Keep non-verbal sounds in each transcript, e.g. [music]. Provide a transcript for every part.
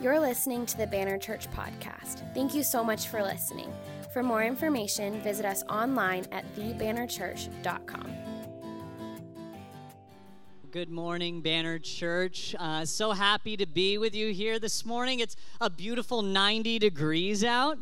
You're listening to the Banner Church podcast. Thank you so much for listening. For more information, visit us online at thebannerchurch.com. Good morning, Banner Church. Uh, so happy to be with you here this morning. It's a beautiful 90 degrees out.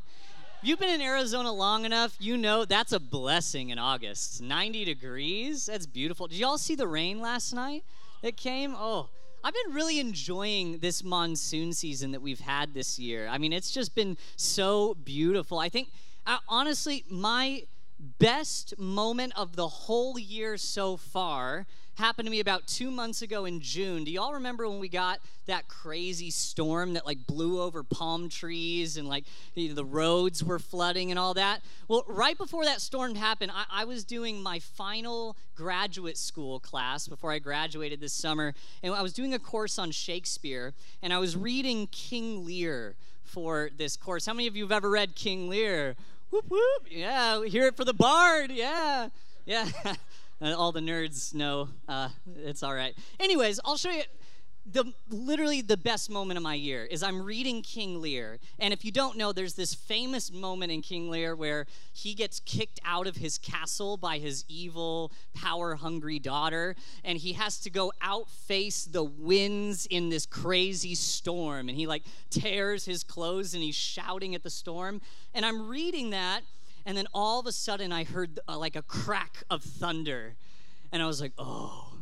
You've been in Arizona long enough, you know that's a blessing in August. 90 degrees, that's beautiful. Did y'all see the rain last night that came? Oh, I've been really enjoying this monsoon season that we've had this year. I mean, it's just been so beautiful. I think, uh, honestly, my best moment of the whole year so far happened to me about two months ago in June. Do y'all remember when we got that crazy storm that like blew over palm trees and like you know, the roads were flooding and all that? Well, right before that storm happened, I, I was doing my final graduate school class before I graduated this summer, and I was doing a course on Shakespeare, and I was reading King Lear for this course. How many of you have ever read King Lear? Whoop whoop! Yeah, hear it for the bard. Yeah, yeah. [laughs] all the nerds know uh, it's all right. Anyways, I'll show you the literally the best moment of my year is I'm reading King Lear. And if you don't know, there's this famous moment in King Lear where he gets kicked out of his castle by his evil, power-hungry daughter, and he has to go outface the winds in this crazy storm. And he like tears his clothes and he's shouting at the storm. And I'm reading that and then all of a sudden, I heard uh, like a crack of thunder. And I was like, oh,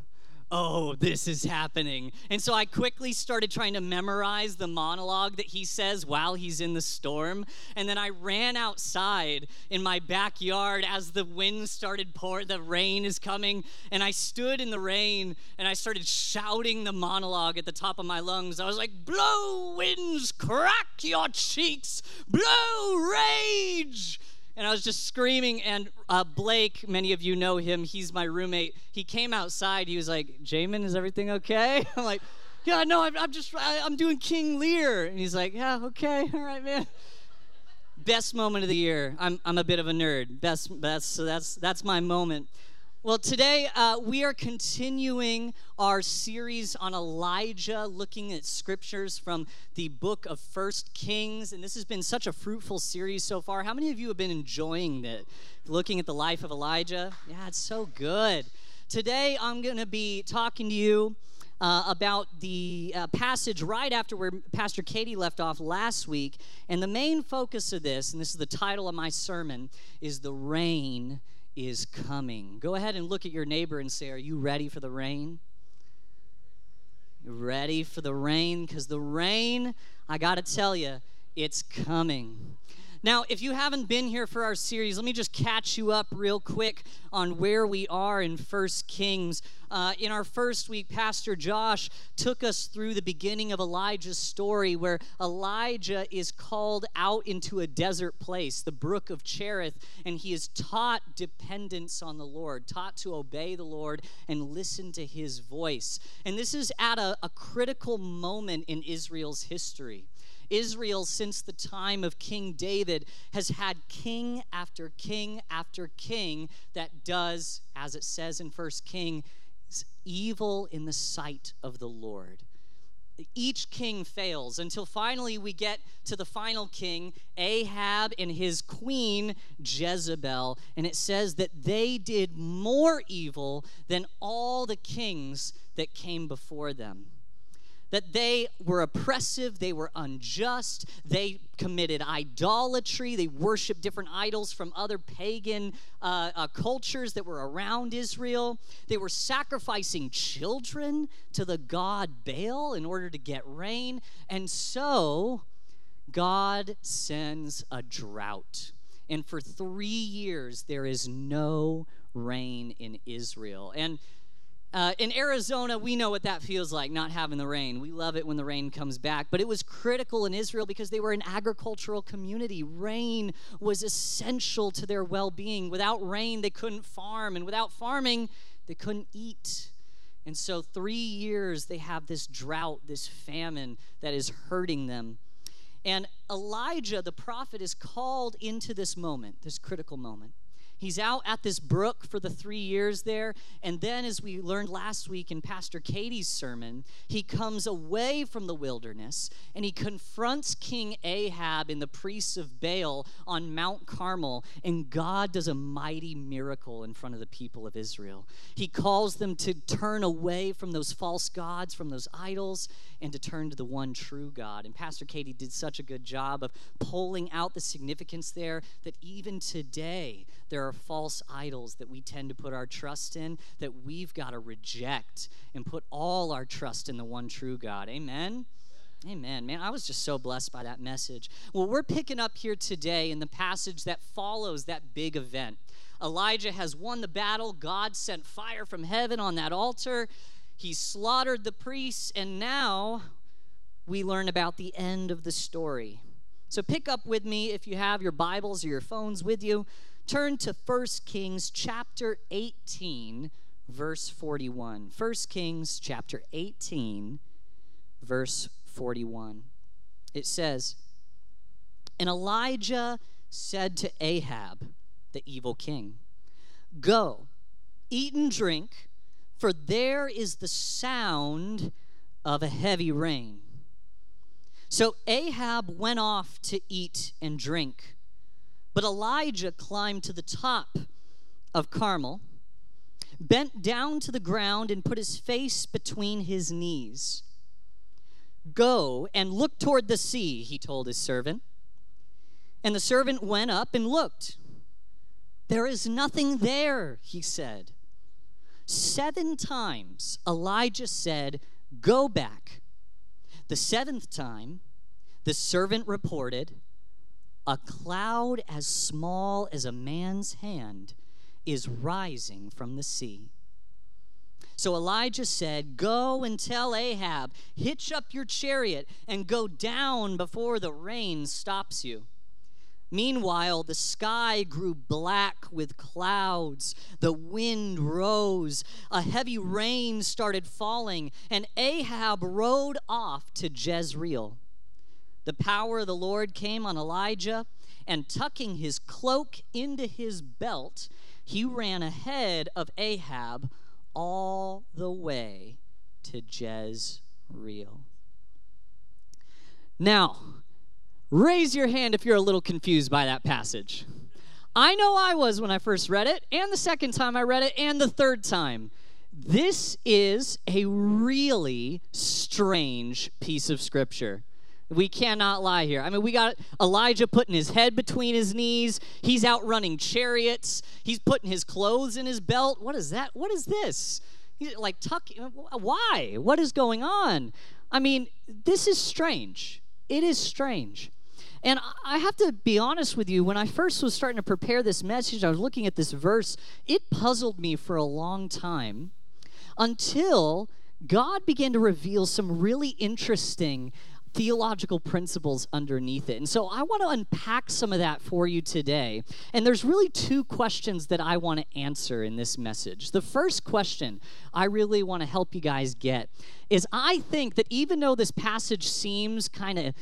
oh, this is happening. And so I quickly started trying to memorize the monologue that he says while he's in the storm. And then I ran outside in my backyard as the wind started pouring, the rain is coming. And I stood in the rain and I started shouting the monologue at the top of my lungs. I was like, blow winds, crack your cheeks, blow rage and I was just screaming. And uh, Blake, many of you know him. He's my roommate. He came outside. He was like, "Jamin, is everything okay?" [laughs] I'm like, "Yeah, no, I'm, I'm just I, I'm doing King Lear." And he's like, "Yeah, okay, [laughs] all right, man." Best moment of the year. I'm I'm a bit of a nerd. Best that's so that's that's my moment. Well, today uh, we are continuing our series on Elijah, looking at scriptures from the book of First Kings, and this has been such a fruitful series so far. How many of you have been enjoying it, looking at the life of Elijah? Yeah, it's so good. Today I'm going to be talking to you uh, about the uh, passage right after where Pastor Katie left off last week, and the main focus of this, and this is the title of my sermon, is the rain is coming. Go ahead and look at your neighbor and say, Are you ready for the rain? You ready for the rain? Because the rain, I got to tell you, it's coming. Now, if you haven't been here for our series, let me just catch you up real quick on where we are in First Kings. Uh, in our first week, Pastor Josh took us through the beginning of Elijah's story, where Elijah is called out into a desert place, the brook of Cherith, and he is taught dependence on the Lord, taught to obey the Lord and listen to his voice. And this is at a, a critical moment in Israel's history. Israel, since the time of King David, has had king after king after king that does, as it says in First King, evil in the sight of the Lord. Each king fails until finally we get to the final king, Ahab and his queen, Jezebel. And it says that they did more evil than all the kings that came before them that they were oppressive, they were unjust, they committed idolatry, they worshiped different idols from other pagan uh, uh, cultures that were around Israel. They were sacrificing children to the god Baal in order to get rain. And so God sends a drought. And for three years, there is no rain in Israel. And uh, in Arizona, we know what that feels like, not having the rain. We love it when the rain comes back. But it was critical in Israel because they were an agricultural community. Rain was essential to their well being. Without rain, they couldn't farm. And without farming, they couldn't eat. And so, three years, they have this drought, this famine that is hurting them. And Elijah, the prophet, is called into this moment, this critical moment. He's out at this brook for the three years there. And then, as we learned last week in Pastor Katie's sermon, he comes away from the wilderness and he confronts King Ahab and the priests of Baal on Mount Carmel. And God does a mighty miracle in front of the people of Israel. He calls them to turn away from those false gods, from those idols, and to turn to the one true God. And Pastor Katie did such a good job of pulling out the significance there that even today, there are false idols that we tend to put our trust in that we've got to reject and put all our trust in the one true God. Amen. Amen, man. I was just so blessed by that message. Well, we're picking up here today in the passage that follows that big event. Elijah has won the battle. God sent fire from heaven on that altar. He slaughtered the priests, and now we learn about the end of the story. So pick up with me if you have your Bibles or your phones with you turn to 1 Kings chapter 18, verse 41. 1 Kings chapter 18, verse 41. It says, And Elijah said to Ahab, the evil king, Go, eat and drink, for there is the sound of a heavy rain. So Ahab went off to eat and drink. But Elijah climbed to the top of Carmel, bent down to the ground, and put his face between his knees. Go and look toward the sea, he told his servant. And the servant went up and looked. There is nothing there, he said. Seven times Elijah said, Go back. The seventh time, the servant reported, a cloud as small as a man's hand is rising from the sea. So Elijah said, Go and tell Ahab, hitch up your chariot and go down before the rain stops you. Meanwhile, the sky grew black with clouds. The wind rose. A heavy rain started falling, and Ahab rode off to Jezreel. The power of the Lord came on Elijah, and tucking his cloak into his belt, he ran ahead of Ahab all the way to Jezreel. Now, raise your hand if you're a little confused by that passage. I know I was when I first read it, and the second time I read it, and the third time. This is a really strange piece of scripture. We cannot lie here. I mean, we got Elijah putting his head between his knees. He's out running chariots. He's putting his clothes in his belt. What is that? What is this? He's like tuck. Why? What is going on? I mean, this is strange. It is strange. And I have to be honest with you, when I first was starting to prepare this message, I was looking at this verse, it puzzled me for a long time until God began to reveal some really interesting theological principles underneath it. And so I want to unpack some of that for you today. And there's really two questions that I want to answer in this message. The first question I really want to help you guys get is I think that even though this passage seems kind of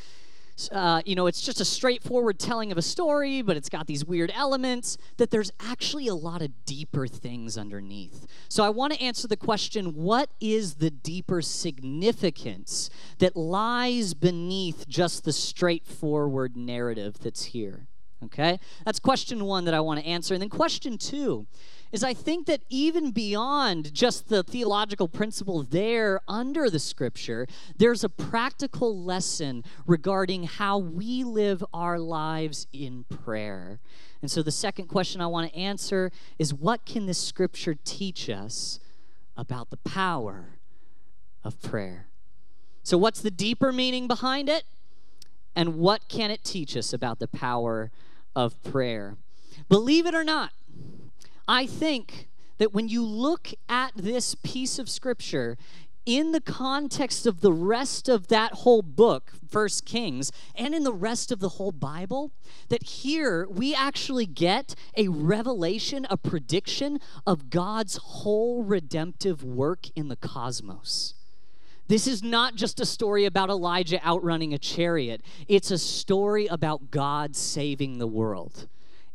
uh, you know, it's just a straightforward telling of a story, but it's got these weird elements, that there's actually a lot of deeper things underneath. So I want to answer the question what is the deeper significance that lies beneath just the straightforward narrative that's here? Okay? That's question one that I want to answer. And then question two is I think that even beyond just the theological principle there under the scripture, there's a practical lesson regarding how we live our lives in prayer. And so the second question I want to answer is what can this scripture teach us about the power of prayer? So, what's the deeper meaning behind it? And what can it teach us about the power of prayer? Believe it or not, I think that when you look at this piece of scripture, in the context of the rest of that whole book, First Kings, and in the rest of the whole Bible, that here we actually get a revelation, a prediction of God's whole redemptive work in the cosmos. This is not just a story about Elijah outrunning a chariot, it's a story about God saving the world.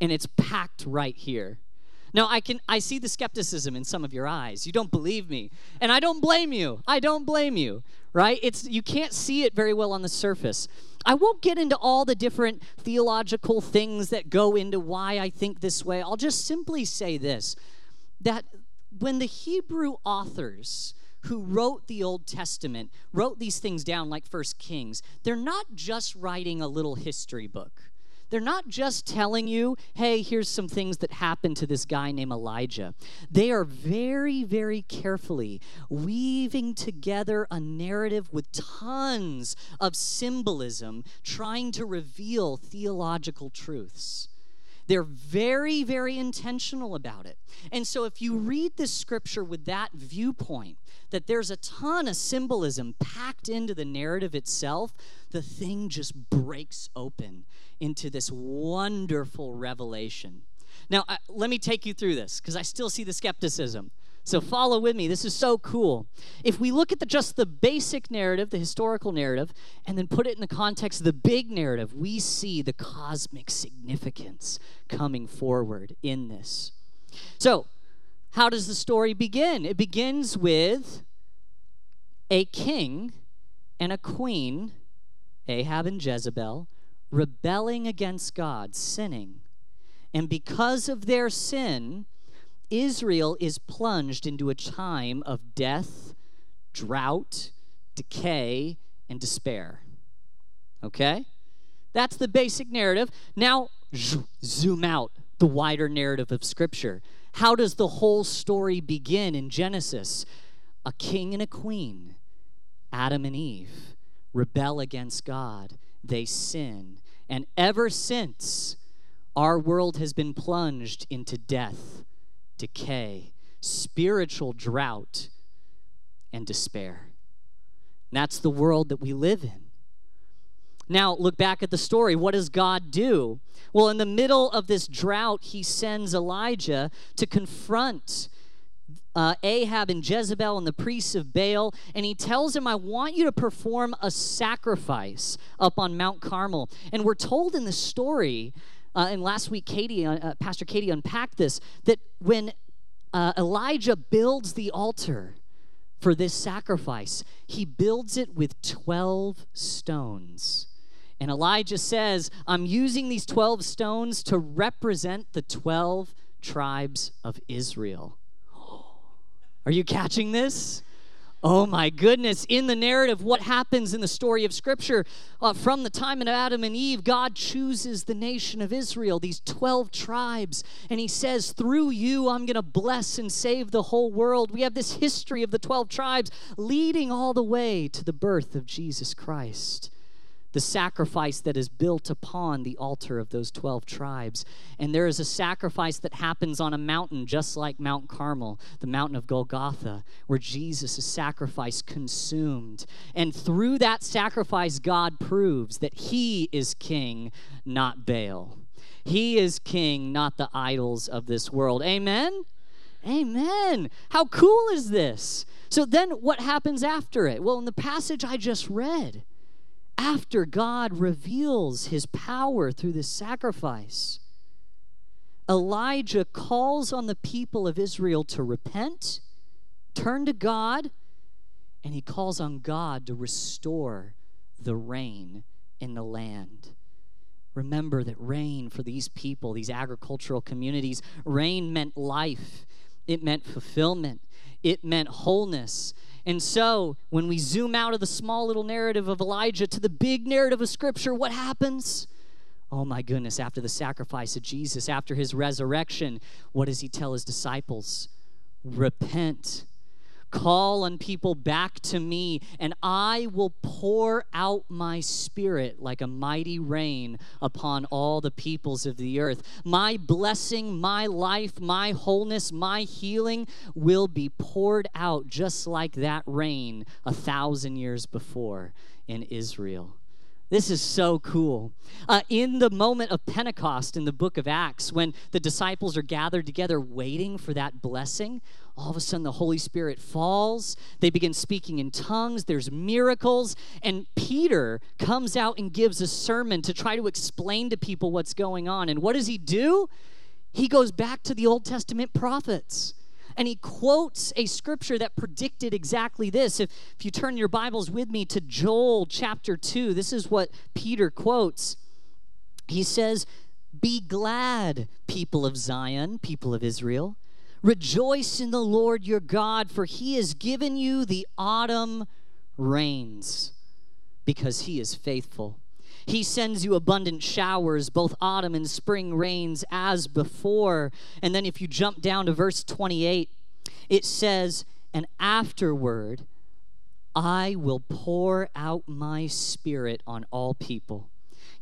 And it's packed right here. Now I can I see the skepticism in some of your eyes. You don't believe me. And I don't blame you. I don't blame you. Right? It's you can't see it very well on the surface. I won't get into all the different theological things that go into why I think this way. I'll just simply say this that when the Hebrew authors who wrote the Old Testament wrote these things down like First Kings, they're not just writing a little history book. They're not just telling you, hey, here's some things that happened to this guy named Elijah. They are very, very carefully weaving together a narrative with tons of symbolism, trying to reveal theological truths. They're very, very intentional about it. And so, if you read this scripture with that viewpoint, that there's a ton of symbolism packed into the narrative itself, the thing just breaks open into this wonderful revelation. Now, let me take you through this because I still see the skepticism. So follow with me. This is so cool. If we look at the, just the basic narrative, the historical narrative, and then put it in the context of the big narrative, we see the cosmic significance coming forward in this. So, how does the story begin? It begins with a king and a queen, Ahab and Jezebel, rebelling against God, sinning. And because of their sin, Israel is plunged into a time of death, drought, decay, and despair. Okay? That's the basic narrative. Now, zoom out the wider narrative of Scripture. How does the whole story begin in Genesis? A king and a queen, Adam and Eve, rebel against God. They sin. And ever since, our world has been plunged into death decay, spiritual drought, and despair. And that's the world that we live in. Now, look back at the story. What does God do? Well, in the middle of this drought, he sends Elijah to confront uh, Ahab and Jezebel and the priests of Baal, and he tells him, I want you to perform a sacrifice up on Mount Carmel. And we're told in the story uh, and last week, Katie, uh, uh, Pastor Katie unpacked this that when uh, Elijah builds the altar for this sacrifice, he builds it with 12 stones. And Elijah says, I'm using these 12 stones to represent the 12 tribes of Israel. [gasps] Are you catching this? Oh my goodness. In the narrative, what happens in the story of Scripture? Uh, from the time of Adam and Eve, God chooses the nation of Israel, these 12 tribes, and He says, Through you, I'm going to bless and save the whole world. We have this history of the 12 tribes leading all the way to the birth of Jesus Christ the sacrifice that is built upon the altar of those 12 tribes. And there is a sacrifice that happens on a mountain just like Mount Carmel, the mountain of Golgotha, where Jesus' sacrifice consumed. And through that sacrifice, God proves that He is king, not Baal. He is king, not the idols of this world. Amen? Amen. How cool is this? So then what happens after it? Well, in the passage I just read, after God reveals his power through this sacrifice, Elijah calls on the people of Israel to repent, turn to God, and he calls on God to restore the rain in the land. Remember that rain for these people, these agricultural communities, rain meant life, it meant fulfillment, it meant wholeness. And so, when we zoom out of the small little narrative of Elijah to the big narrative of Scripture, what happens? Oh my goodness, after the sacrifice of Jesus, after his resurrection, what does he tell his disciples? Repent Call on people back to me, and I will pour out my spirit like a mighty rain upon all the peoples of the earth. My blessing, my life, my wholeness, my healing will be poured out just like that rain a thousand years before in Israel. This is so cool. Uh, in the moment of Pentecost in the book of Acts, when the disciples are gathered together waiting for that blessing, all of a sudden the Holy Spirit falls. They begin speaking in tongues. There's miracles. And Peter comes out and gives a sermon to try to explain to people what's going on. And what does he do? he goes back to the Old Testament prophets and he quotes a scripture that predicted exactly this. If, if you turn your Bibles with me to Joel chapter 2, this is what Peter quotes. He says, Be glad, people of Zion, people of Israel. Rejoice in the Lord your God, for he has given you the autumn rains, because he is faithful. He sends you abundant showers, both autumn and spring rains as before. And then if you jump down to verse 28, it says, And afterward, I will pour out my spirit on all people.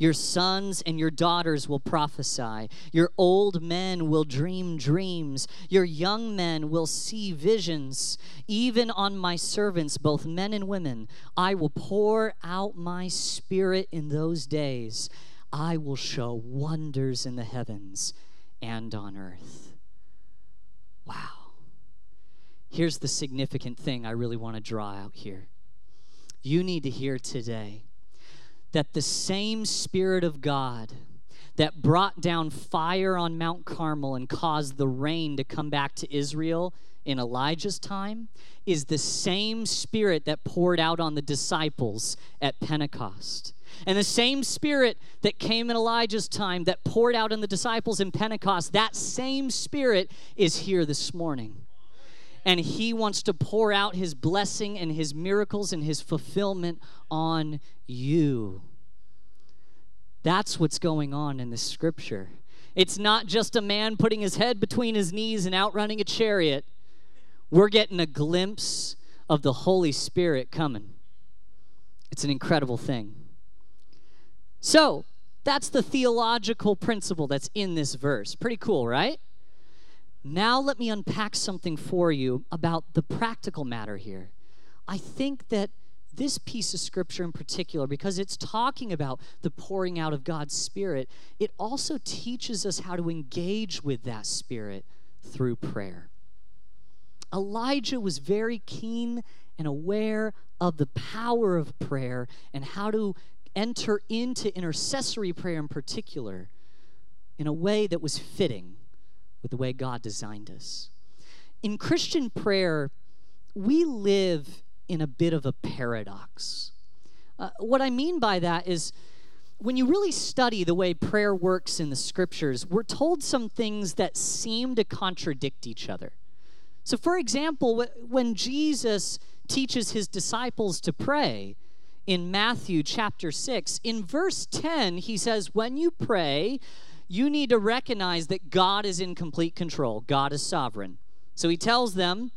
Your sons and your daughters will prophesy. Your old men will dream dreams. Your young men will see visions. Even on my servants, both men and women, I will pour out my spirit in those days. I will show wonders in the heavens and on earth. Wow. Here's the significant thing I really want to draw out here. You need to hear today that the same Spirit of God that brought down fire on Mount Carmel and caused the rain to come back to Israel in Elijah's time is the same Spirit that poured out on the disciples at Pentecost. And the same Spirit that came in Elijah's time that poured out on the disciples in Pentecost, that same Spirit is here this morning and He wants to pour out His blessing and His miracles and His fulfillment on you. That's what's going on in this scripture. It's not just a man putting his head between his knees and outrunning a chariot. We're getting a glimpse of the Holy Spirit coming. It's an incredible thing. So, that's the theological principle that's in this verse. Pretty cool, right? Now, let me unpack something for you about the practical matter here. I think that this piece of scripture in particular, because it's talking about the pouring out of God's Spirit, it also teaches us how to engage with that Spirit through prayer. Elijah was very keen and aware of the power of prayer and how to enter into intercessory prayer in particular in a way that was fitting with the way God designed us. In Christian prayer, we live in a bit of a paradox. Uh, what I mean by that is when you really study the way prayer works in the scriptures, we're told some things that seem to contradict each other. So, for example, when Jesus teaches his disciples to pray in Matthew chapter 6, in verse 10, he says, When you pray, you need to recognize that God is in complete control, God is sovereign. So he tells them,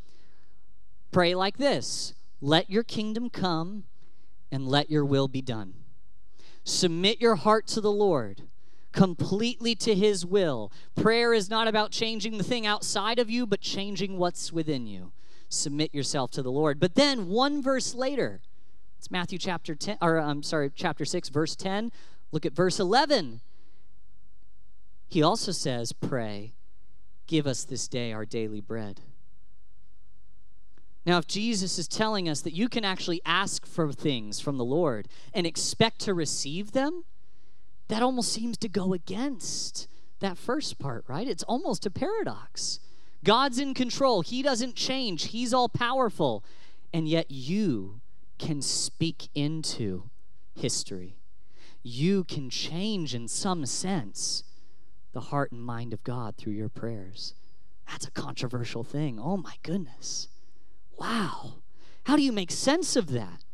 pray like this Let your kingdom come and let your will be done. Submit your heart to the Lord completely to his will. Prayer is not about changing the thing outside of you, but changing what's within you. Submit yourself to the Lord. But then one verse later, it's Matthew chapter 10 or I'm sorry, chapter 6 verse 10. Look at verse 11. He also says, Pray, give us this day our daily bread. Now, if Jesus is telling us that you can actually ask for things from the Lord and expect to receive them, that almost seems to go against that first part, right? It's almost a paradox. God's in control, He doesn't change, He's all powerful, and yet you can speak into history. You can change in some sense the heart and mind of God through your prayers. That's a controversial thing. Oh my goodness. Wow. How do you make sense of that?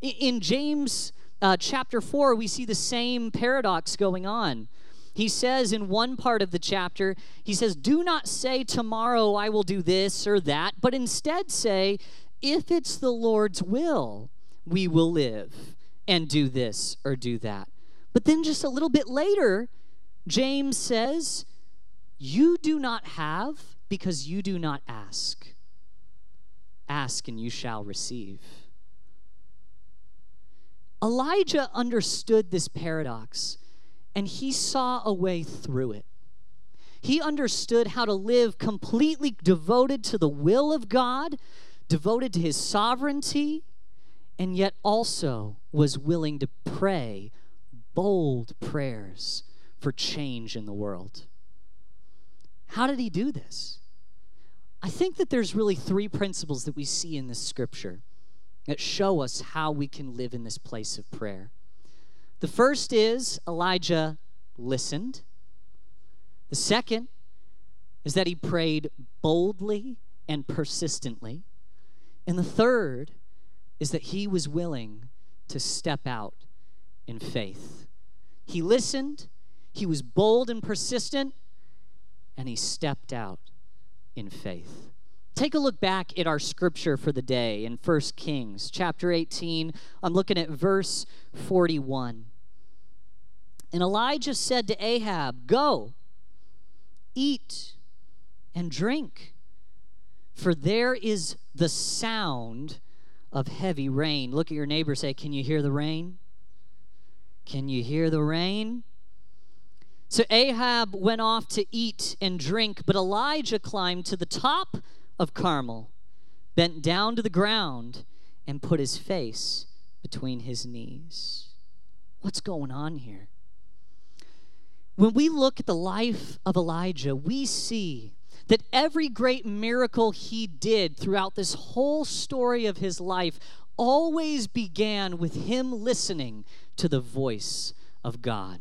In James uh, chapter 4, we see the same paradox going on. He says in one part of the chapter, he says, Do not say, Tomorrow I will do this or that, but instead say, If it's the Lord's will, we will live and do this or do that. But then just a little bit later, James says, You do not have because you do not ask. Ask and you shall receive. Elijah understood this paradox and he saw a way through it. He understood how to live completely devoted to the will of God, devoted to his sovereignty, and yet also was willing to pray bold prayers for change in the world. How did he do this? I think that there's really three principles that we see in this scripture that show us how we can live in this place of prayer. The first is Elijah listened. The second is that he prayed boldly and persistently. And the third is that he was willing to step out in faith. He listened, he was bold and persistent, and he stepped out in faith. Take a look back at our scripture for the day in 1 Kings chapter 18. I'm looking at verse 41. And Elijah said to Ahab, Go, eat and drink, for there is the sound of heavy rain. Look at your neighbor, say, Can you hear the rain? Can you hear the rain? So Ahab went off to eat and drink, but Elijah climbed to the top of Carmel, bent down to the ground, and put his face between his knees. What's going on here? When we look at the life of Elijah, we see that every great miracle he did throughout this whole story of his life always began with him listening to the voice of God.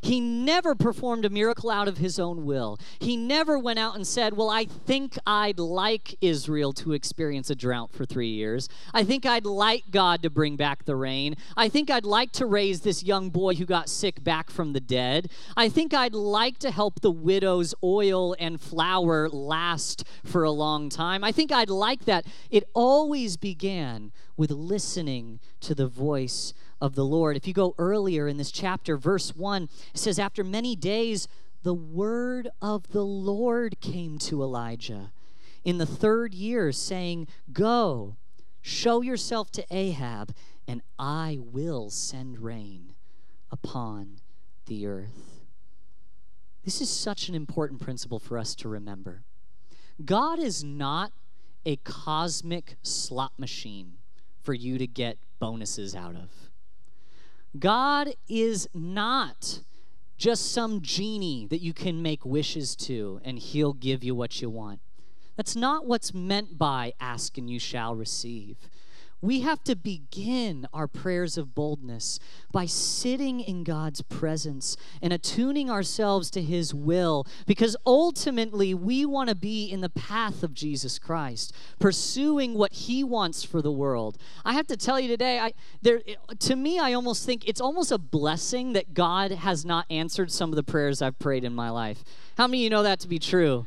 He never performed a miracle out of his own will. He never went out and said, Well, I think I'd like Israel to experience a drought for three years. I think I'd like God to bring back the rain. I think I'd like to raise this young boy who got sick back from the dead. I think I'd like to help the widow's oil and flour last for a long time. I think I'd like that. It always began with listening to the voice of the Lord. If you go earlier in this chapter, verse 1, it says, After many days, the word of the Lord came to Elijah in the third year, saying, Go, show yourself to Ahab, and I will send rain upon the earth. This is such an important principle for us to remember. God is not a cosmic slot machine for you to get bonuses out of. God is not just some genie that you can make wishes to and he'll give you what you want. That's not what's meant by ask and you shall receive. We have to begin our prayers of boldness by sitting in God's presence and attuning ourselves to His will because ultimately we want to be in the path of Jesus Christ, pursuing what He wants for the world. I have to tell you today, I, there, to me, I almost think it's almost a blessing that God has not answered some of the prayers I've prayed in my life. How many of you know that to be true?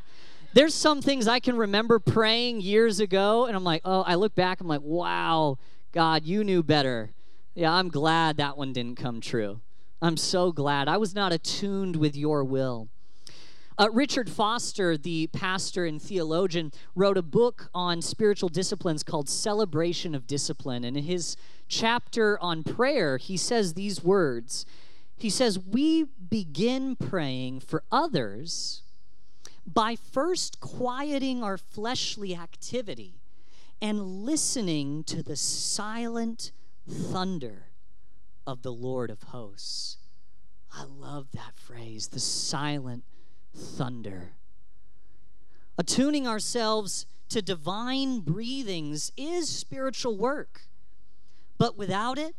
There's some things I can remember praying years ago, and I'm like, oh, I look back, I'm like, wow, God, you knew better. Yeah, I'm glad that one didn't come true. I'm so glad. I was not attuned with your will. Uh, Richard Foster, the pastor and theologian, wrote a book on spiritual disciplines called Celebration of Discipline. And in his chapter on prayer, he says these words He says, We begin praying for others by first quieting our fleshly activity and listening to the silent thunder of the Lord of hosts. I love that phrase, the silent thunder. Attuning ourselves to divine breathings is spiritual work, but without it,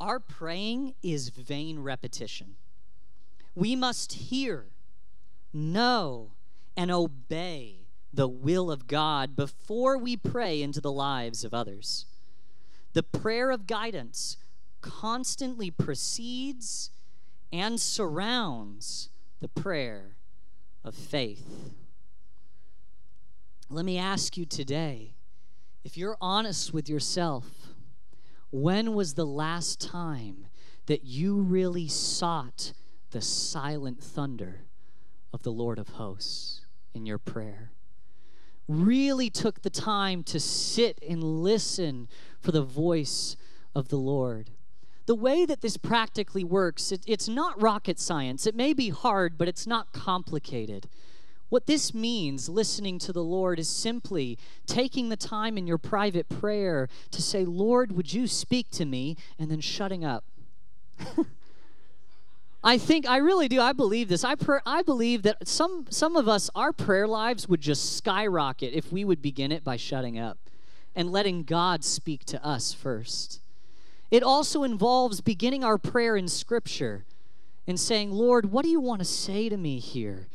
our praying is vain repetition. We must hear know, and obey the will of God before we pray into the lives of others. The prayer of guidance constantly precedes and surrounds the prayer of faith. Let me ask you today if you're honest with yourself, when was the last time that you really sought the silent thunder of the Lord of hosts in your prayer. Really took the time to sit and listen for the voice of the Lord. The way that this practically works, it, it's not rocket science. It may be hard, but it's not complicated. What this means, listening to the Lord, is simply taking the time in your private prayer to say, Lord, would you speak to me? And then shutting up. [laughs] I think I really do. I believe this. I pr- I believe that some some of us our prayer lives would just skyrocket if we would begin it by shutting up and letting God speak to us first. It also involves beginning our prayer in scripture and saying, "Lord, what do you want to say to me here?"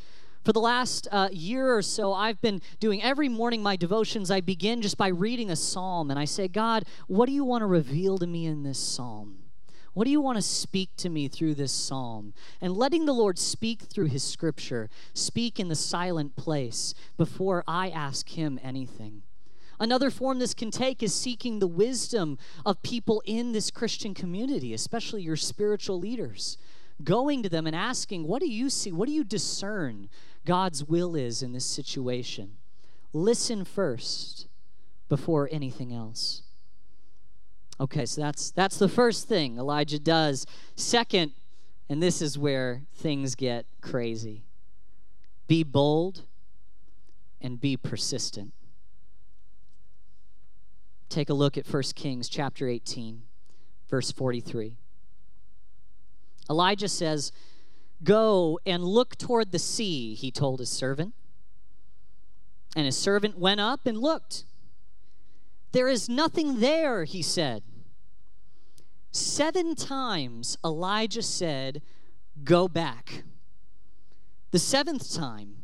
For the last uh, year or so, I've been doing every morning my devotions. I begin just by reading a psalm and I say, God, what do you want to reveal to me in this psalm? What do you want to speak to me through this psalm? And letting the Lord speak through his scripture, speak in the silent place before I ask him anything. Another form this can take is seeking the wisdom of people in this Christian community, especially your spiritual leaders. Going to them and asking, What do you see? What do you discern God's will is in this situation? Listen first before anything else. Okay, so that's that's the first thing Elijah does. Second, and this is where things get crazy. Be bold and be persistent. Take a look at 1 Kings chapter 18, verse 43. Elijah says, Go and look toward the sea, he told his servant. And his servant went up and looked. There is nothing there, he said. Seven times Elijah said, Go back. The seventh time,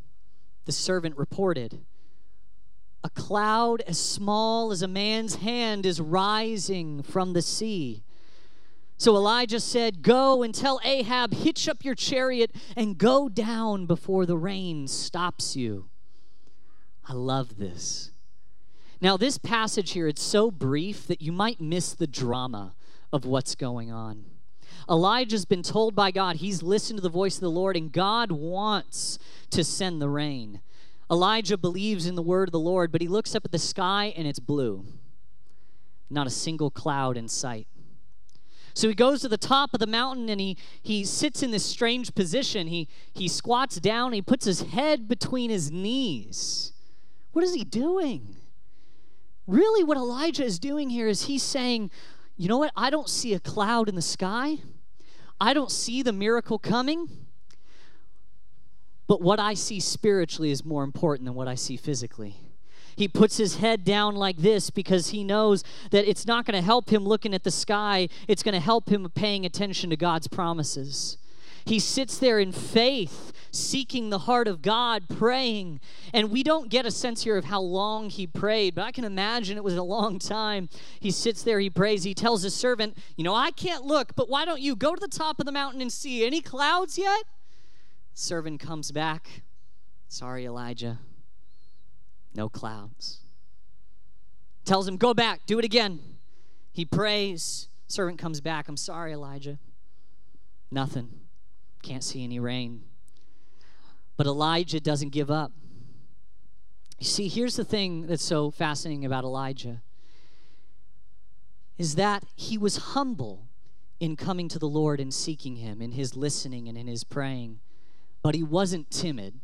the servant reported, A cloud as small as a man's hand is rising from the sea. So Elijah said, Go and tell Ahab, hitch up your chariot and go down before the rain stops you. I love this. Now, this passage here, it's so brief that you might miss the drama of what's going on. Elijah's been told by God, he's listened to the voice of the Lord, and God wants to send the rain. Elijah believes in the word of the Lord, but he looks up at the sky and it's blue. Not a single cloud in sight. So he goes to the top of the mountain and he, he sits in this strange position. He, he squats down, he puts his head between his knees. What is he doing? Really, what Elijah is doing here is he's saying, you know what? I don't see a cloud in the sky, I don't see the miracle coming. But what I see spiritually is more important than what I see physically. He puts his head down like this because he knows that it's not going to help him looking at the sky, it's going to help him paying attention to God's promises. He sits there in faith, seeking the heart of God, praying. And we don't get a sense here of how long he prayed, but I can imagine it was a long time. He sits there, he prays, he tells his servant, You know, I can't look, but why don't you go to the top of the mountain and see any clouds yet? Servant comes back. Sorry, Elijah. No clouds. Tells him, Go back, do it again. He prays. Servant comes back. I'm sorry, Elijah. Nothing. Can't see any rain. But Elijah doesn't give up. You see, here's the thing that's so fascinating about Elijah is that he was humble in coming to the Lord and seeking him, in his listening and in his praying, but he wasn't timid.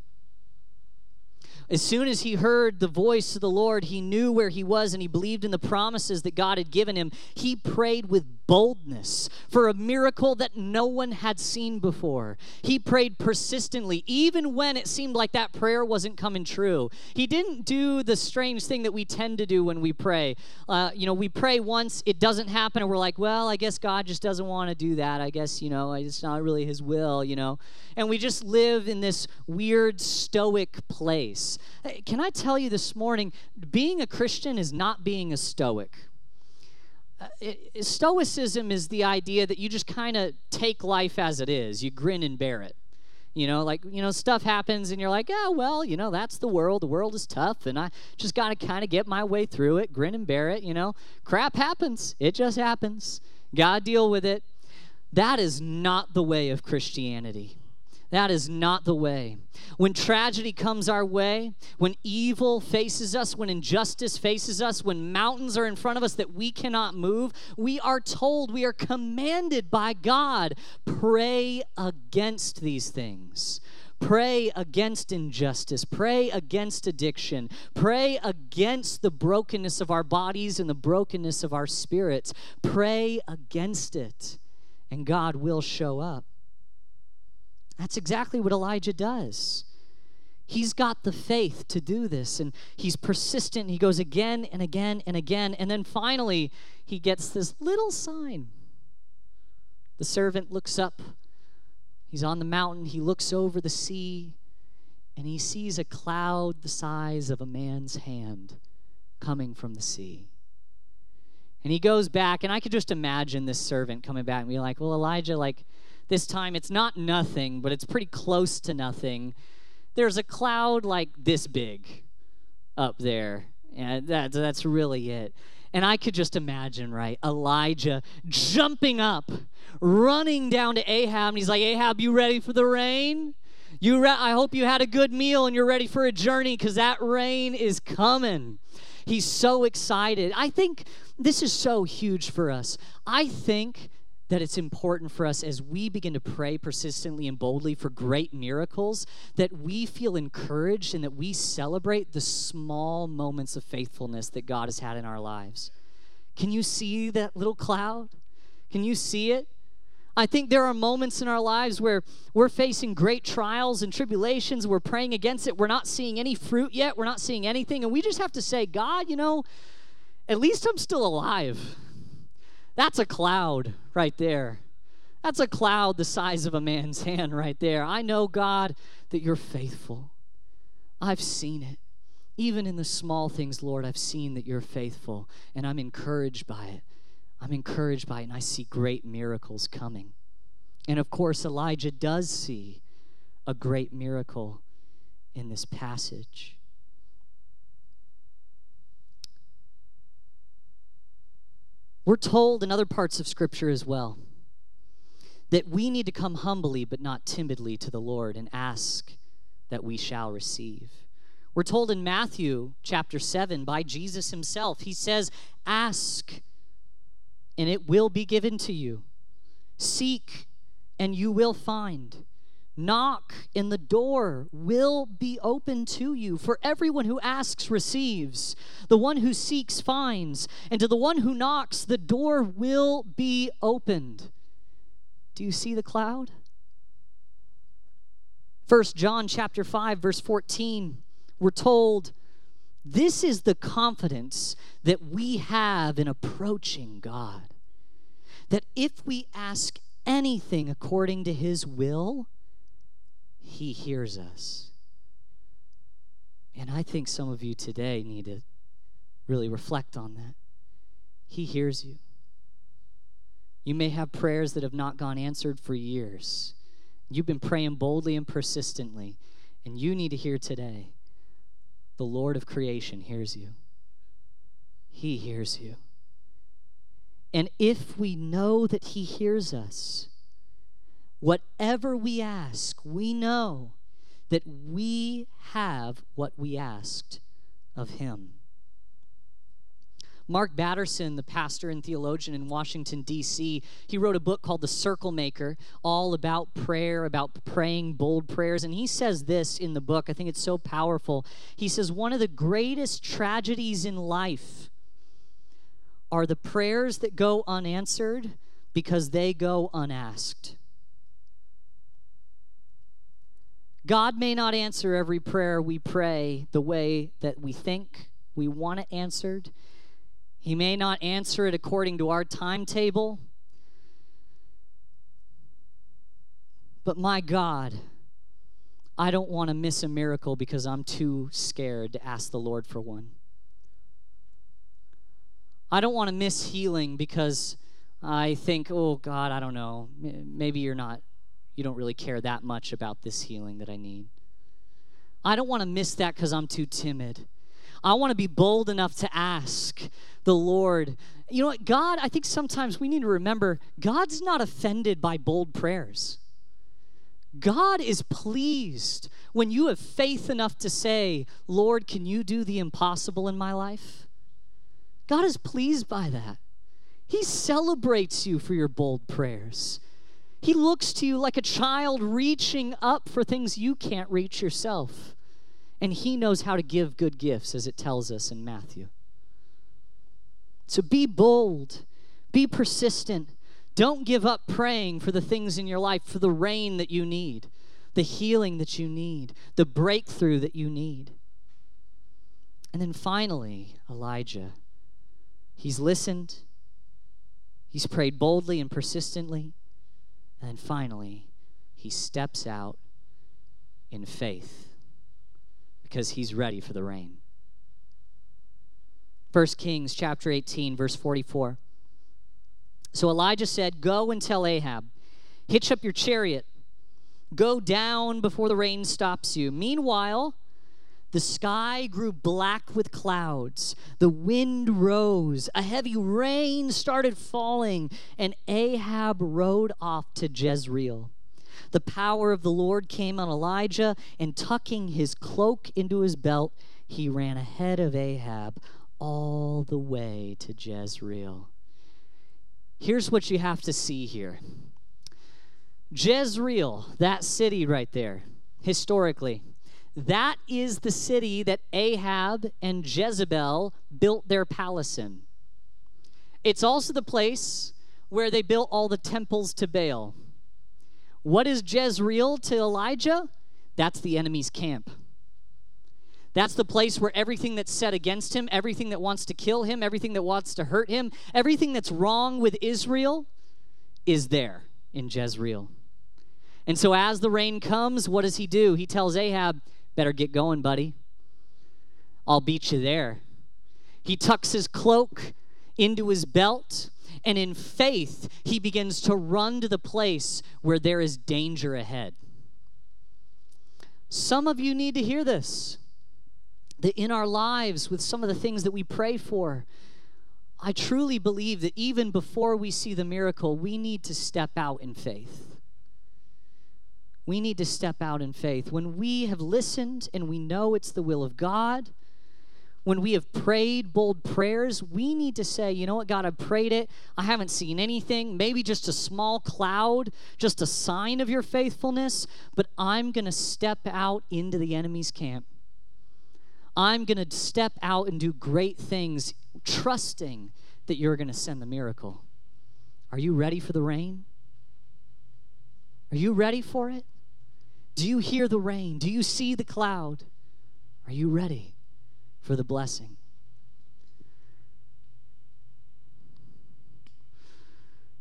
As soon as he heard the voice of the Lord, he knew where he was and he believed in the promises that God had given him. He prayed with boldness for a miracle that no one had seen before. He prayed persistently, even when it seemed like that prayer wasn't coming true. He didn't do the strange thing that we tend to do when we pray. Uh, you know, we pray once, it doesn't happen, and we're like, well, I guess God just doesn't want to do that. I guess, you know, it's not really his will, you know. And we just live in this weird stoic place. Can I tell you this morning, being a Christian is not being a stoic. Uh, it, stoicism is the idea that you just kind of take life as it is. You grin and bear it. You know, like, you know, stuff happens and you're like, oh, well, you know, that's the world. The world is tough and I just got to kind of get my way through it, grin and bear it. You know, crap happens. It just happens. To deal with it. That is not the way of Christianity. That is not the way. When tragedy comes our way, when evil faces us, when injustice faces us, when mountains are in front of us that we cannot move, we are told, we are commanded by God, pray against these things. Pray against injustice. Pray against addiction. Pray against the brokenness of our bodies and the brokenness of our spirits. Pray against it, and God will show up. That's exactly what Elijah does. He's got the faith to do this, and he's persistent. He goes again and again and again, and then finally, he gets this little sign. The servant looks up. He's on the mountain. He looks over the sea, and he sees a cloud the size of a man's hand coming from the sea. And he goes back, and I could just imagine this servant coming back and be like, Well, Elijah, like this time it's not nothing, but it's pretty close to nothing. There's a cloud like this big up there. And that, that's really it. And I could just imagine, right? Elijah jumping up, running down to Ahab, and he's like, Ahab, you ready for the rain? You re- I hope you had a good meal and you're ready for a journey because that rain is coming. He's so excited. I think this is so huge for us. I think that it's important for us as we begin to pray persistently and boldly for great miracles that we feel encouraged and that we celebrate the small moments of faithfulness that God has had in our lives. Can you see that little cloud? Can you see it? I think there are moments in our lives where we're facing great trials and tribulations. We're praying against it. We're not seeing any fruit yet. We're not seeing anything. And we just have to say, God, you know, at least I'm still alive. That's a cloud right there. That's a cloud the size of a man's [laughs] hand right there. I know, God, that you're faithful. I've seen it. Even in the small things, Lord, I've seen that you're faithful, and I'm encouraged by it. I'm encouraged by it, and I see great miracles coming. And of course, Elijah does see a great miracle in this passage. We're told in other parts of Scripture as well that we need to come humbly but not timidly to the Lord and ask that we shall receive. We're told in Matthew chapter 7 by Jesus himself, he says, Ask and it will be given to you. Seek and you will find. Knock, and the door will be open to you. For everyone who asks receives, the one who seeks finds, and to the one who knocks, the door will be opened. Do you see the cloud? First John chapter 5 verse 14 we're told this is the confidence that we have in approaching God. That if we ask anything according to his will, he hears us. And I think some of you today need to really reflect on that. He hears you. You may have prayers that have not gone answered for years. You've been praying boldly and persistently, and you need to hear today the Lord of creation hears you. He hears you. And if we know that He hears us, Whatever we ask, we know that we have what we asked of him. Mark Batterson, the pastor and theologian in Washington, D.C., he wrote a book called The Circle Maker, all about prayer, about praying bold prayers. And he says this in the book. I think it's so powerful. He says, One of the greatest tragedies in life are the prayers that go unanswered because they go unasked. God may not answer every prayer we pray the way that we think we want it answered. He may not answer it according to our timetable. But my God, I don't want to miss a miracle because I'm too scared to ask the Lord for one. I don't want to miss healing because I think, oh God, I don't know. Maybe you're not you don't really care that much about this healing that I need. I don't want to miss that because I'm too timid. I want to be bold enough to ask the Lord. You know what? God, I think sometimes we need to remember God's not offended by bold prayers. God is pleased when you have faith enough to say, Lord, can you do the impossible in my life? God is pleased by that. He celebrates you for your bold prayers. He looks to you like a child reaching up for things you can't reach yourself. And He knows how to give good gifts, as it tells us in Matthew. So be bold, be persistent. Don't give up praying for the things in your life, for the rain that you need. the healing that you need, the breakthrough that you need. And then finally, Elijah. He's listened, he's prayed boldly and persistently, and then finally, he steps out in faith because he's ready for the rain. 1 Kings chapter 18 verse 44. So Elijah said, "Go and tell Ahab, hitch up your chariot. Go down before the rain stops you." Meanwhile, the sky grew black with clouds. The wind rose. A heavy rain started falling, and Ahab rode off to Jezreel. The power of the Lord came on Elijah, and tucking his cloak into his belt, he ran ahead of Ahab all the way to Jezreel. Here's what you have to see here Jezreel, that city right there, historically, that is the city that Ahab and Jezebel built their palace in. It's also the place where they built all the temples to Baal. What is Jezreel to Elijah? That's the enemy's camp. That's the place where everything that's set against him, everything that wants to kill him, everything that wants to hurt him, everything that's wrong with Israel is there in Jezreel. And so as the rain comes, what does he do? He tells Ahab, Better get going, buddy. I'll beat you there. He tucks his cloak into his belt, and in faith, he begins to run to the place where there is danger ahead. Some of you need to hear this that in our lives, with some of the things that we pray for, I truly believe that even before we see the miracle, we need to step out in faith. We need to step out in faith. When we have listened and we know it's the will of God, when we have prayed bold prayers, we need to say, you know what, God, I prayed it. I haven't seen anything, maybe just a small cloud, just a sign of your faithfulness, but I'm going to step out into the enemy's camp. I'm going to step out and do great things, trusting that you're going to send the miracle. Are you ready for the rain? Are you ready for it? Do you hear the rain? Do you see the cloud? Are you ready for the blessing?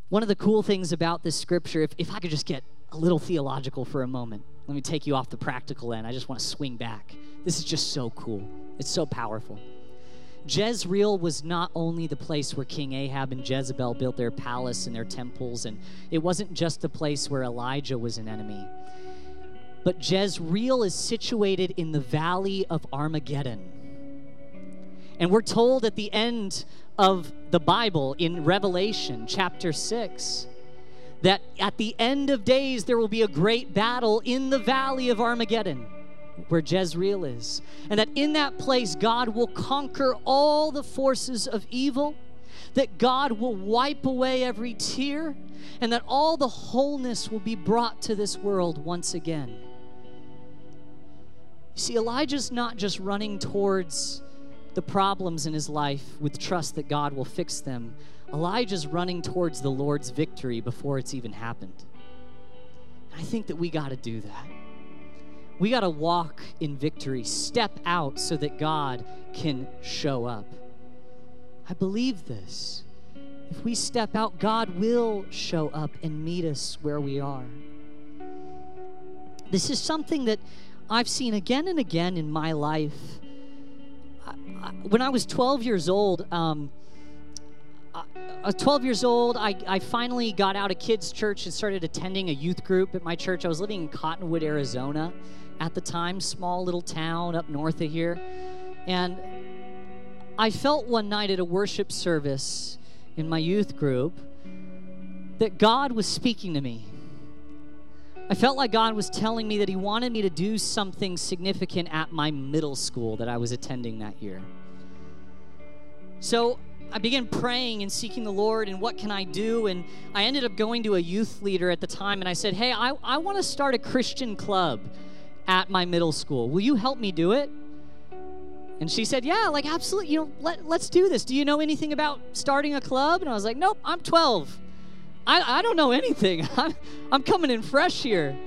One of the cool things about this scripture, if, if I could just get a little theological for a moment, let me take you off the practical end. I just want to swing back. This is just so cool, it's so powerful. Jezreel was not only the place where King Ahab and Jezebel built their palace and their temples, and it wasn't just the place where Elijah was an enemy. But Jezreel is situated in the valley of Armageddon. And we're told at the end of the Bible in Revelation chapter 6 that at the end of days there will be a great battle in the valley of Armageddon where Jezreel is. And that in that place God will conquer all the forces of evil, that God will wipe away every tear, and that all the wholeness will be brought to this world once again. You see, Elijah's not just running towards the problems in his life with trust that God will fix them. Elijah's running towards the Lord's victory before it's even happened. I think that we got to do that. We got to walk in victory, step out so that God can show up. I believe this. If we step out, God will show up and meet us where we are. This is something that I've seen again and again in my life. I, I, when I was 12 years old, um, I, I 12 years old. I, I finally got out of kids' church and started attending a youth group at my church. I was living in Cottonwood, Arizona at the time, small little town up north of here. And I felt one night at a worship service in my youth group that God was speaking to me. I felt like God was telling me that He wanted me to do something significant at my middle school that I was attending that year. So I began praying and seeking the Lord and what can I do? And I ended up going to a youth leader at the time and I said, Hey, I, I want to start a Christian club at my middle school. Will you help me do it? And she said, Yeah, like absolutely, you know, let, let's do this. Do you know anything about starting a club? And I was like, Nope, I'm 12. I, I don't know anything. [laughs] I'm, I'm coming in fresh here.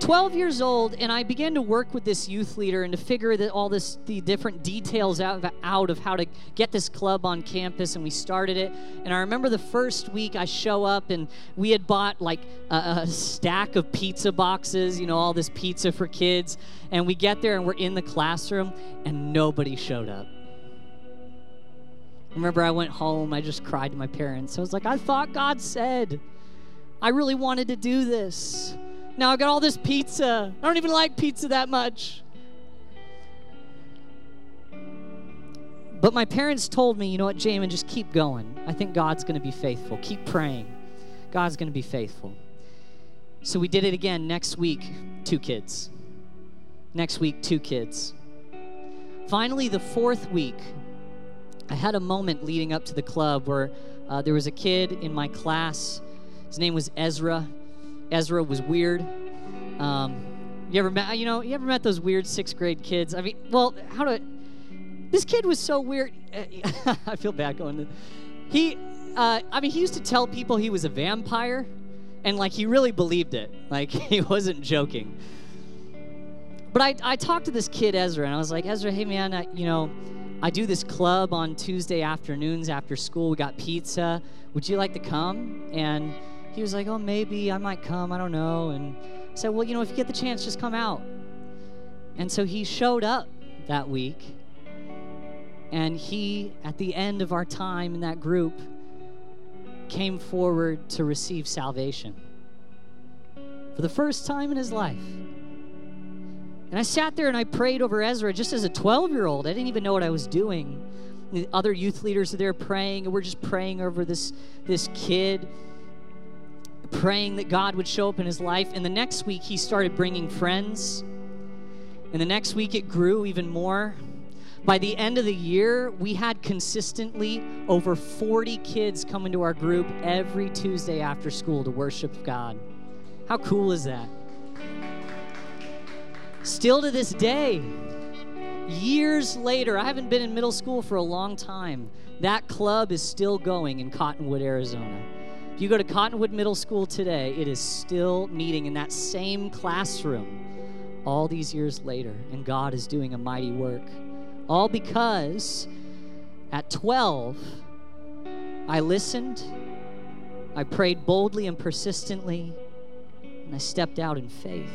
12 years old, and I began to work with this youth leader and to figure that all this the different details out of, out of how to get this club on campus. And we started it. And I remember the first week I show up, and we had bought like a, a stack of pizza boxes, you know, all this pizza for kids. And we get there, and we're in the classroom, and nobody showed up. Remember, I went home. I just cried to my parents. I was like, I thought God said. I really wanted to do this. Now I got all this pizza. I don't even like pizza that much. But my parents told me, you know what, Jamin, just keep going. I think God's going to be faithful. Keep praying. God's going to be faithful. So we did it again next week, two kids. Next week, two kids. Finally, the fourth week, I had a moment leading up to the club where uh, there was a kid in my class. His name was Ezra. Ezra was weird. Um, you ever met, you know, you ever met those weird sixth grade kids? I mean, well, how do, this kid was so weird. [laughs] I feel bad going to, he, uh, I mean, he used to tell people he was a vampire, and like he really believed it. Like [laughs] he wasn't joking. But I, I talked to this kid, Ezra, and I was like, Ezra, hey man, I, you know, I do this club on Tuesday afternoons after school. We got pizza. Would you like to come? And he was like, Oh, maybe I might come. I don't know. And I said, Well, you know, if you get the chance, just come out. And so he showed up that week. And he, at the end of our time in that group, came forward to receive salvation for the first time in his life. And I sat there and I prayed over Ezra just as a 12 year old. I didn't even know what I was doing. The other youth leaders are there praying, and we're just praying over this, this kid praying that God would show up in his life. And the next week, he started bringing friends. And the next week, it grew even more. By the end of the year, we had consistently over 40 kids come into our group every Tuesday after school to worship God. How cool is that? Still to this day, years later, I haven't been in middle school for a long time. That club is still going in Cottonwood, Arizona. If you go to Cottonwood Middle School today, it is still meeting in that same classroom all these years later, and God is doing a mighty work. All because at 12, I listened, I prayed boldly and persistently, and I stepped out in faith.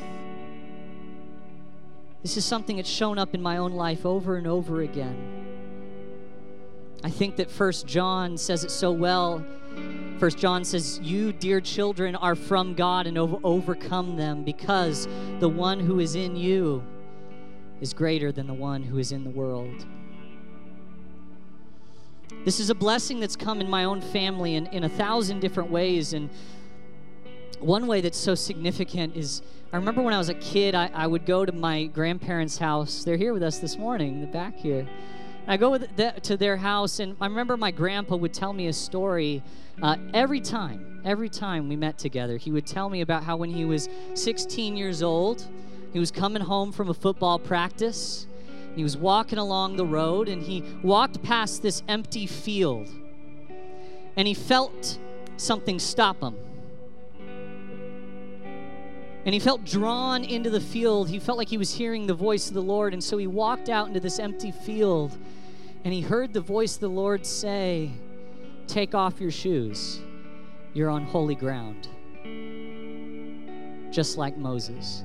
This is something that's shown up in my own life over and over again. I think that First John says it so well First John says, You, dear children, are from God and over- overcome them because the one who is in you is greater than the one who is in the world. This is a blessing that's come in my own family in, in a thousand different ways. And one way that's so significant is I remember when I was a kid, I, I would go to my grandparents' house. They're here with us this morning, in the back here. I go the, to their house, and I remember my grandpa would tell me a story uh, every time. Every time we met together, he would tell me about how when he was 16 years old, he was coming home from a football practice. He was walking along the road, and he walked past this empty field, and he felt something stop him. And he felt drawn into the field. He felt like he was hearing the voice of the Lord. And so he walked out into this empty field and he heard the voice of the Lord say, Take off your shoes. You're on holy ground. Just like Moses.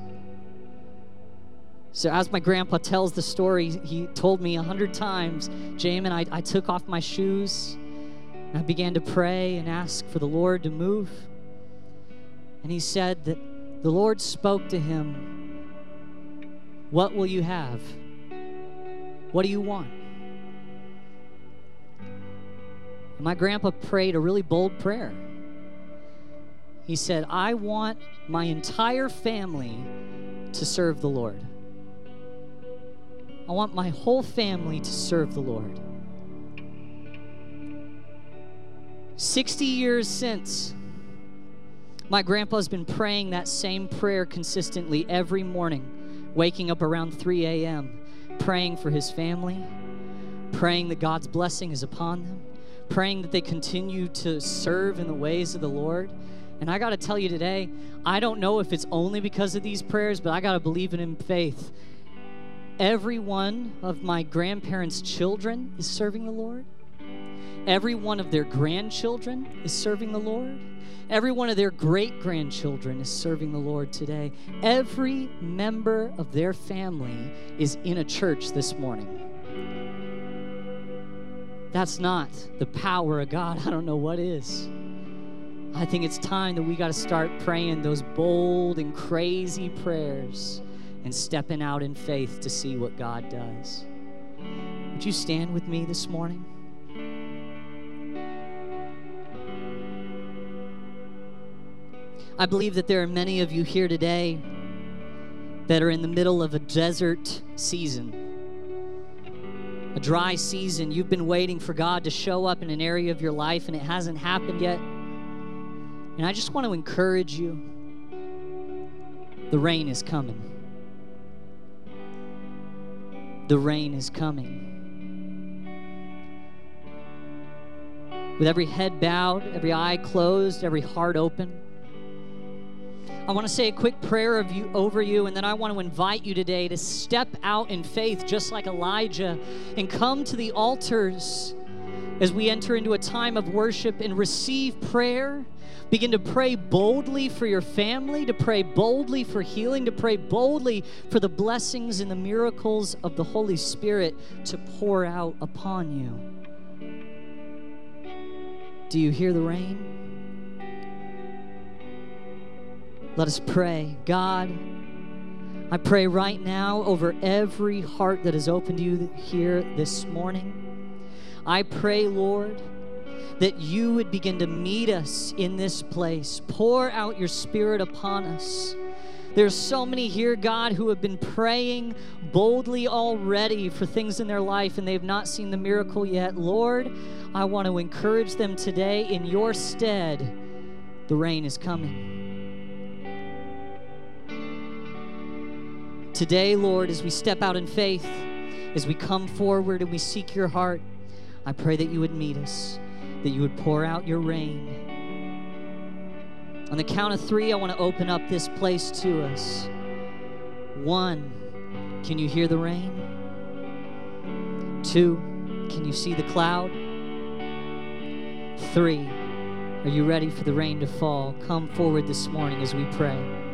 So, as my grandpa tells the story, he told me a hundred times, Jamin, I, I took off my shoes and I began to pray and ask for the Lord to move. And he said that the Lord spoke to him, What will you have? What do you want? And my grandpa prayed a really bold prayer. He said, I want my entire family to serve the Lord. I want my whole family to serve the Lord. 60 years since, my grandpa's been praying that same prayer consistently every morning, waking up around 3 a.m., praying for his family, praying that God's blessing is upon them, praying that they continue to serve in the ways of the Lord. And I got to tell you today, I don't know if it's only because of these prayers, but I got to believe it in faith. Every one of my grandparents' children is serving the Lord. Every one of their grandchildren is serving the Lord. Every one of their great grandchildren is serving the Lord today. Every member of their family is in a church this morning. That's not the power of God. I don't know what is. I think it's time that we got to start praying those bold and crazy prayers and stepping out in faith to see what God does. Would you stand with me this morning? I believe that there are many of you here today that are in the middle of a desert season, a dry season. You've been waiting for God to show up in an area of your life and it hasn't happened yet. And I just want to encourage you the rain is coming. The rain is coming. With every head bowed, every eye closed, every heart open. I want to say a quick prayer of you over you, and then I want to invite you today to step out in faith, just like Elijah, and come to the altars as we enter into a time of worship and receive prayer. Begin to pray boldly for your family, to pray boldly for healing, to pray boldly for the blessings and the miracles of the Holy Spirit to pour out upon you. Do you hear the rain? Let us pray. God, I pray right now over every heart that is open to you here this morning. I pray, Lord, that you would begin to meet us in this place. Pour out your spirit upon us. There's so many here, God, who have been praying boldly already for things in their life and they've not seen the miracle yet. Lord, I want to encourage them today in your stead. The rain is coming. Today, Lord, as we step out in faith, as we come forward and we seek your heart, I pray that you would meet us, that you would pour out your rain. On the count of three, I want to open up this place to us. One, can you hear the rain? Two, can you see the cloud? Three, are you ready for the rain to fall? Come forward this morning as we pray.